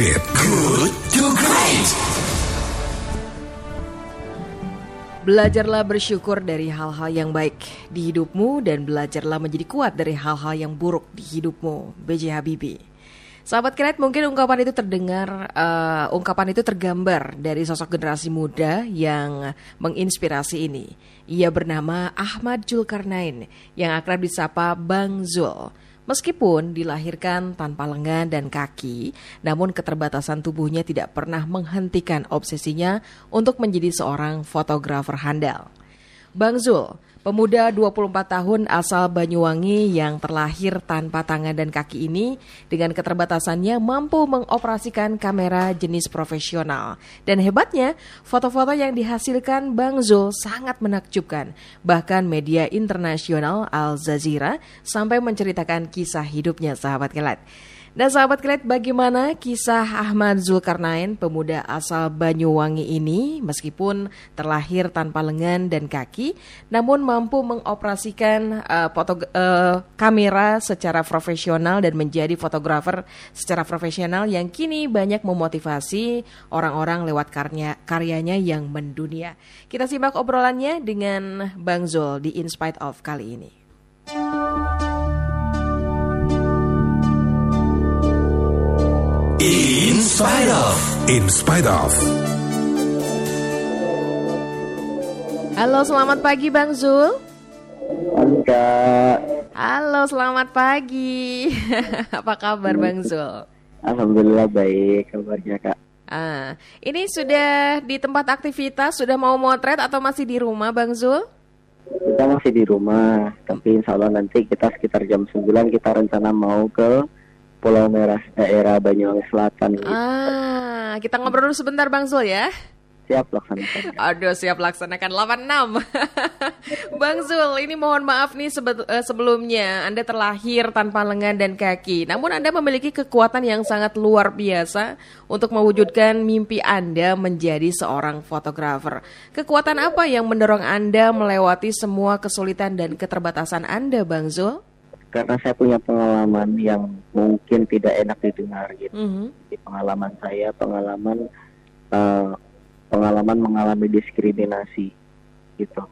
Great. Good to Great. Belajarlah bersyukur dari hal-hal yang baik di hidupmu dan belajarlah menjadi kuat dari hal-hal yang buruk di hidupmu. B.J. Habibie. Sahabat Kinet, mungkin ungkapan itu terdengar, uh, ungkapan itu tergambar dari sosok generasi muda yang menginspirasi ini. Ia bernama Ahmad Julkarnain yang akrab disapa Bang Zul. Meskipun dilahirkan tanpa lengan dan kaki, namun keterbatasan tubuhnya tidak pernah menghentikan obsesinya untuk menjadi seorang fotografer handal. Bang Zul Pemuda 24 tahun asal Banyuwangi yang terlahir tanpa tangan dan kaki ini dengan keterbatasannya mampu mengoperasikan kamera jenis profesional. Dan hebatnya, foto-foto yang dihasilkan Bang Zul sangat menakjubkan. Bahkan media internasional Al Jazeera sampai menceritakan kisah hidupnya sahabat kelat. Dan sahabat kelet bagaimana kisah Ahmad Zulkarnain pemuda asal Banyuwangi ini meskipun terlahir tanpa lengan dan kaki namun mampu mengoperasikan uh, foto uh, kamera secara profesional dan menjadi fotografer secara profesional yang kini banyak memotivasi orang-orang lewat karya karyanya yang mendunia. Kita simak obrolannya dengan Bang Zul di In Spite of kali ini. In spite of. In spite of. Halo, selamat pagi Bang Zul. Halo Kak. Halo, selamat pagi. Apa kabar Bang Zul? Alhamdulillah baik kabarnya Kak. Ah, ini sudah di tempat aktivitas, sudah mau motret atau masih di rumah Bang Zul? Kita masih di rumah, tapi insya Allah nanti kita sekitar jam 9 kita rencana mau ke Pulau Merah daerah Banyuwangi Selatan. Gitu. Ah, kita ngobrol dulu sebentar Bang Zul ya. Siap laksanakan. Aduh, siap laksanakan 86. Bang Zul, ini mohon maaf nih eh, sebelumnya Anda terlahir tanpa lengan dan kaki. Namun Anda memiliki kekuatan yang sangat luar biasa untuk mewujudkan mimpi Anda menjadi seorang fotografer. Kekuatan apa yang mendorong Anda melewati semua kesulitan dan keterbatasan Anda, Bang Zul? Karena saya punya pengalaman yang mungkin tidak enak didengar gitu. Mm -hmm. Di pengalaman saya, pengalaman uh, pengalaman mengalami diskriminasi gitu.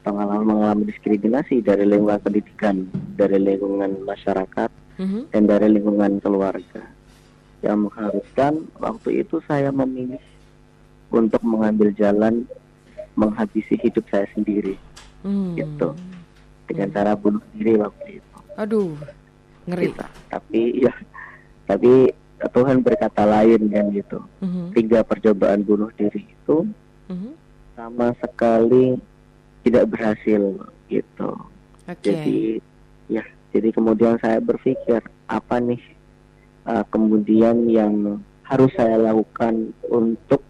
Pengalaman mengalami diskriminasi dari lingkungan pendidikan, dari lingkungan masyarakat, mm -hmm. dan dari lingkungan keluarga. Yang mengharuskan waktu itu saya memilih untuk mengambil jalan menghabisi hidup saya sendiri, mm. gitu, dengan cara bunuh diri waktu itu. Aduh, ngeri. Kita. Tapi ya, tapi Tuhan berkata lain kan gitu. Uh-huh. Tiga percobaan bunuh diri itu uh-huh. sama sekali tidak berhasil gitu. Okay. Jadi ya, jadi kemudian saya berpikir apa nih uh, kemudian yang harus saya lakukan untuk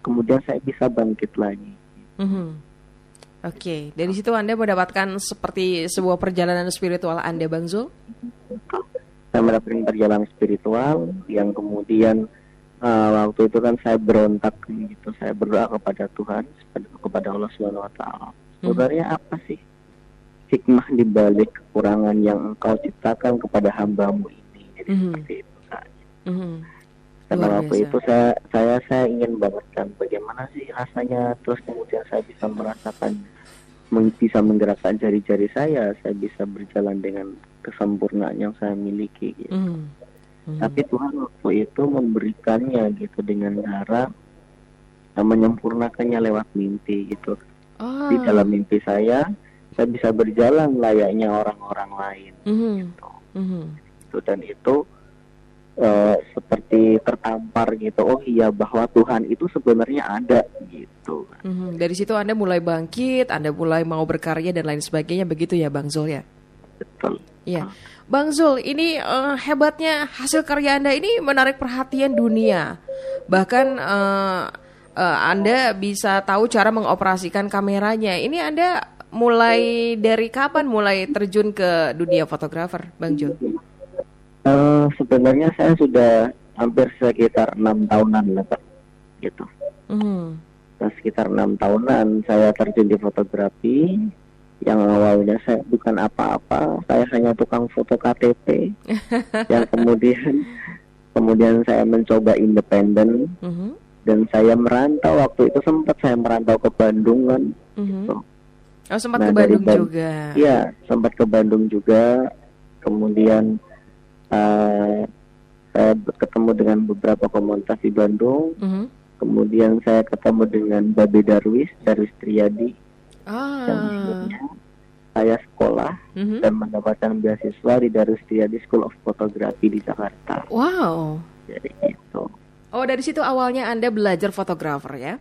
kemudian saya bisa bangkit lagi. Uh-huh. Oke, okay. dari situ Anda mendapatkan seperti sebuah perjalanan spiritual Anda, Bang Zul? Saya mendapatkan perjalanan spiritual yang kemudian uh, waktu itu kan saya berontak gitu, saya berdoa kepada Tuhan, kepada Allah Subhanahu Wa Taala. Hmm. Sebenarnya hmm. apa sih hikmah di balik kekurangan yang Engkau ciptakan kepada hambamu ini? Jadi hmm. seperti itu. Kan. Hmm. Karena waktu itu saya saya saya ingin banget kan bagaimana sih rasanya terus kemudian saya bisa merasakan bisa menggerakkan jari-jari saya, saya bisa berjalan dengan kesempurnaan yang saya miliki gitu. Mm. Mm. Tapi Tuhan waktu itu memberikannya gitu dengan cara menyempurnakannya lewat mimpi gitu. Oh. Di dalam mimpi saya, saya bisa berjalan layaknya orang-orang lain mm -hmm. gitu. Mm -hmm. Itu dan itu tertampar gitu oh iya bahwa Tuhan itu sebenarnya ada gitu mm-hmm. dari situ anda mulai bangkit anda mulai mau berkarya dan lain sebagainya begitu ya bang Zul ya betul Iya, Bang Zul, ini uh, hebatnya hasil karya Anda ini menarik perhatian dunia. Bahkan uh, uh, Anda bisa tahu cara mengoperasikan kameranya. Ini Anda mulai dari kapan mulai terjun ke dunia fotografer, Bang Zul? Uh, sebenarnya saya sudah hampir sekitar enam tahunan lah pak, gitu. Mm. Nah, sekitar enam tahunan saya terjun di fotografi. Yang awalnya saya bukan apa-apa, saya hanya tukang foto KTP. yang kemudian kemudian saya mencoba independen Mhm. dan saya merantau waktu itu sempat saya merantau ke Bandung kan Mhm. gitu. Oh sempat Nah, ke dari Bandung Ban- juga. Iya, sempat ke Bandung juga. Kemudian eh, saya ketemu dengan beberapa komunitas di Bandung. Mhm. Kemudian saya ketemu dengan Babe Darwis, Darwis Triadi. Ah. akhirnya saya sekolah Mhm. dan mendapatkan beasiswa di Darwis Triadi School of Photography di Jakarta. Wow. Jadi itu. Oh dari situ awalnya anda belajar fotografer ya?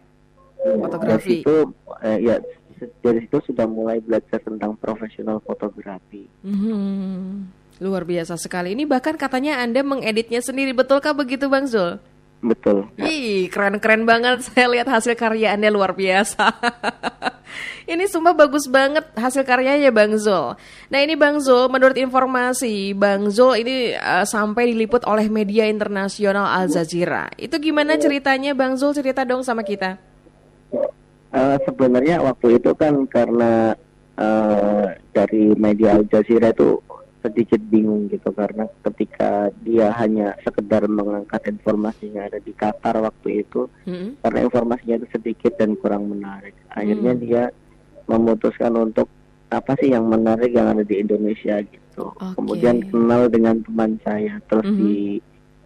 Fotografi. Dari situ, eh, ya dari situ sudah mulai belajar tentang profesional fotografi. Mhm. Luar biasa sekali. Ini bahkan katanya anda mengeditnya sendiri. Betulkah begitu Bang Zul? Betul. Ih, keren-keren banget. Saya lihat hasil karya Anda luar biasa. ini sumpah bagus banget hasil karyanya Bang Zul. Nah ini Bang Zul, menurut informasi, Bang Zul ini eh, sampai diliput oleh media internasional Al Jazeera. Itu gimana ceritanya Bang Zul? Cerita dong sama kita. Eh, sebenarnya waktu itu kan karena eh, dari media Al Jazeera itu sedikit bingung gitu karena ketika dia hanya sekedar mengangkat informasi yang ada di Qatar waktu itu Mm-mm. karena informasinya itu sedikit dan kurang menarik akhirnya Hmm. dia memutuskan untuk apa sih yang menarik yang ada di Indonesia gitu Oke. kemudian kenal dengan teman saya terus Mhm. di,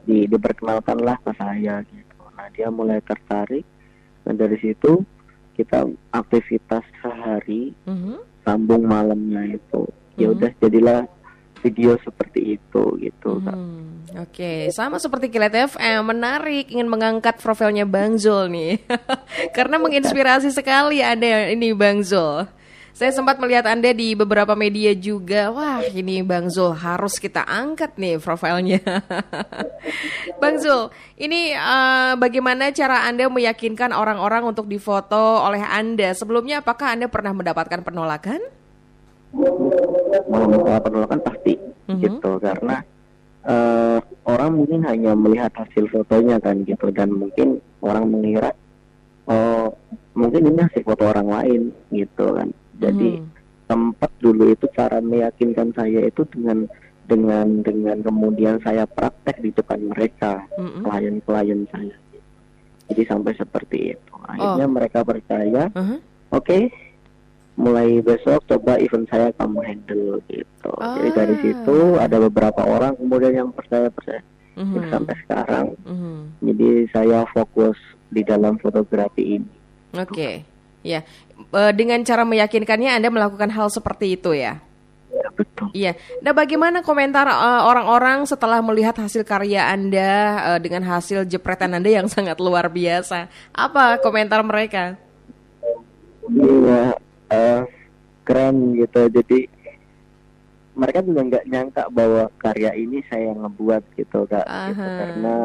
di diperkenalkanlah ke saya gitu nah dia mulai tertarik dan dari situ kita aktivitas sehari Mhm. sambung malamnya itu ya Mhm. udah jadilah video seperti itu gitu. Hmm, Oke, sama seperti Kilat FM, menarik ingin mengangkat profilnya Bang Zul nih. Karena menginspirasi sekali ada ini Bang Zul. Saya sempat melihat Anda di beberapa media juga. Wah, ini Bang Zul harus kita angkat nih profilnya. Bang Zul, ini eh, bagaimana cara Anda meyakinkan orang-orang untuk difoto oleh Anda? Sebelumnya apakah Anda pernah mendapatkan penolakan? Mau masalah penolakan pasti Mhm. gitu karena eh, orang mungkin hanya melihat hasil fotonya kan gitu dan mungkin orang mengira oh mungkin ini hasil foto orang lain gitu kan jadi Mhm. tempat dulu itu cara meyakinkan saya itu dengan dengan dengan kemudian saya praktek di depan mereka Mhm. klien-klien saya jadi sampai seperti itu akhirnya Oh. mereka percaya Mhm. oke mulai besok coba event saya kamu handle gitu jadi dari Ah. situ ada beberapa orang kemudian yang percaya percaya Mhm. Jadi sampai sekarang Mhm. jadi saya fokus di dalam fotografi ini Oke, ya. Eh, Dengan cara meyakinkannya Anda melakukan hal seperti itu ya? ya betul Iya. Nah, bagaimana komentar eh, orang-orang setelah melihat hasil karya Anda eh, dengan hasil jepretan Anda yang sangat luar biasa? Apa komentar mereka? iya eh, keren gitu jadi mereka juga nggak nyangka bahwa karya ini saya yang ngebuat gitu kak gitu. Karena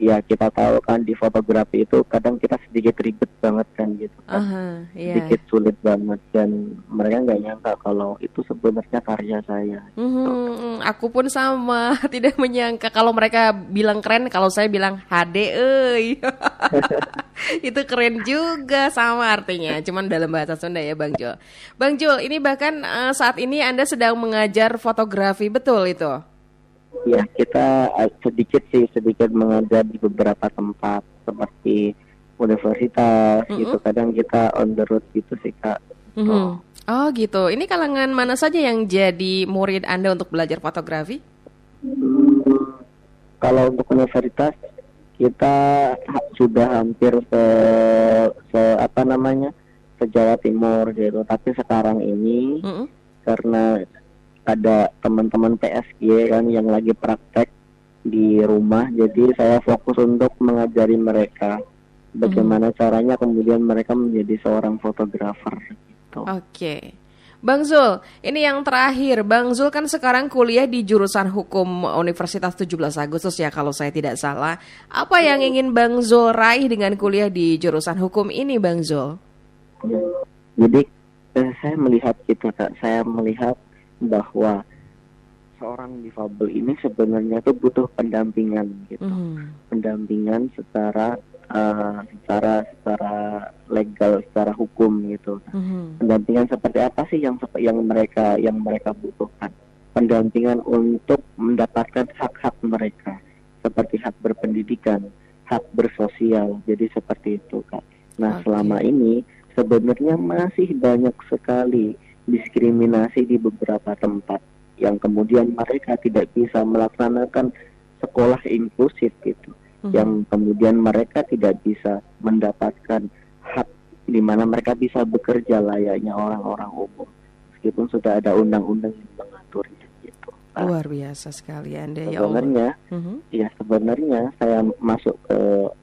ya kita tahu kan di fotografi itu kadang kita sedikit ribet banget kan gitu kan Aha, iya. sedikit sulit banget dan mereka nggak nyangka kalau itu sebenarnya karya saya Mhm, aku pun sama, tidak menyangka kalau mereka bilang keren, kalau saya bilang HD, euy. itu keren juga sama artinya, cuman dalam bahasa Sunda ya Bang Jul. Bang Jul, ini bahkan eh, saat ini Anda sedang mengajar fotografi, betul itu? ya kita eh, sedikit sih sedikit mengajar di beberapa tempat seperti universitas Mm-mm. gitu kadang kita on the road gitu sih kak Mhm. Oh gitu, ini kalangan mana saja yang jadi murid Anda untuk belajar fotografi? Hmm, kalau untuk universitas kita sudah hampir se, se- apa namanya se Jawa Timur gitu tapi sekarang ini Mhm. karena ada teman-teman PSG kan yang lagi praktek di rumah jadi saya fokus untuk mengajari mereka bagaimana caranya kemudian mereka menjadi seorang fotografer gitu. Oke. Bang Zul, ini yang terakhir. Bang Zul kan sekarang kuliah di jurusan hukum Universitas 17 Agustus ya kalau saya tidak salah. Apa yang ingin Bang Zul raih dengan kuliah di jurusan hukum ini Bang Zul? Jadi eh, saya melihat kak, saya melihat bahwa seorang difabel ini sebenarnya tuh butuh pendampingan gitu. Mhm. pendampingan secara eh, secara secara legal secara hukum gitu Mhm. pendampingan seperti apa sih yang yang mereka yang mereka butuhkan pendampingan untuk mendapatkan hak-hak mereka seperti hak diberikan hak bersosial. Jadi seperti itu, Kak. Nah, Oke. selama ini sebenarnya masih banyak sekali diskriminasi di beberapa tempat yang kemudian mereka tidak bisa melaksanakan sekolah inklusif gitu. Mhm. Yang kemudian mereka tidak bisa mendapatkan hak di mana mereka bisa bekerja layaknya orang-orang umum meskipun sudah ada undang-undang yang mengaturnya gitu. Nah, Luar biasa sekali Anda ya sebenarnya Mhm. ya sebenarnya saya masuk ke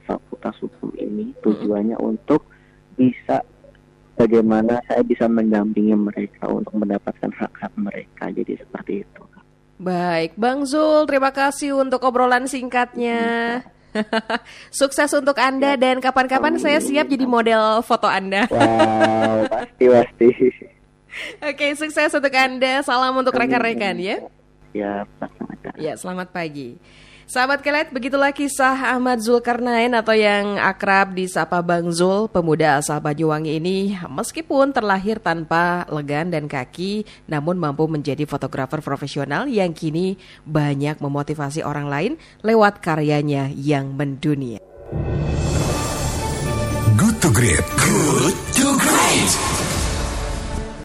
fakultas hukum ini tujuannya untuk bisa bagaimana saya bisa mendampingi mereka untuk mendapatkan hak-hak mereka. Jadi seperti itu. Baik, Bang Zul, terima kasih untuk obrolan singkatnya. Sukses untuk Anda dan kapan-kapan saya siap jadi model foto Anda. Wow, pasti pasti. Oke, sukses untuk Anda. Salam untuk rekan-rekan ya. Ya, laksanakan. Ya, selamat pagi. Sahabat kelet, begitulah kisah Ahmad Zulkarnain atau yang akrab disapa Bang Zul, pemuda asal Banyuwangi ini meskipun terlahir tanpa legan dan kaki, namun mampu menjadi fotografer profesional yang kini banyak memotivasi orang lain lewat karyanya yang mendunia. Good to Great. Good to Great.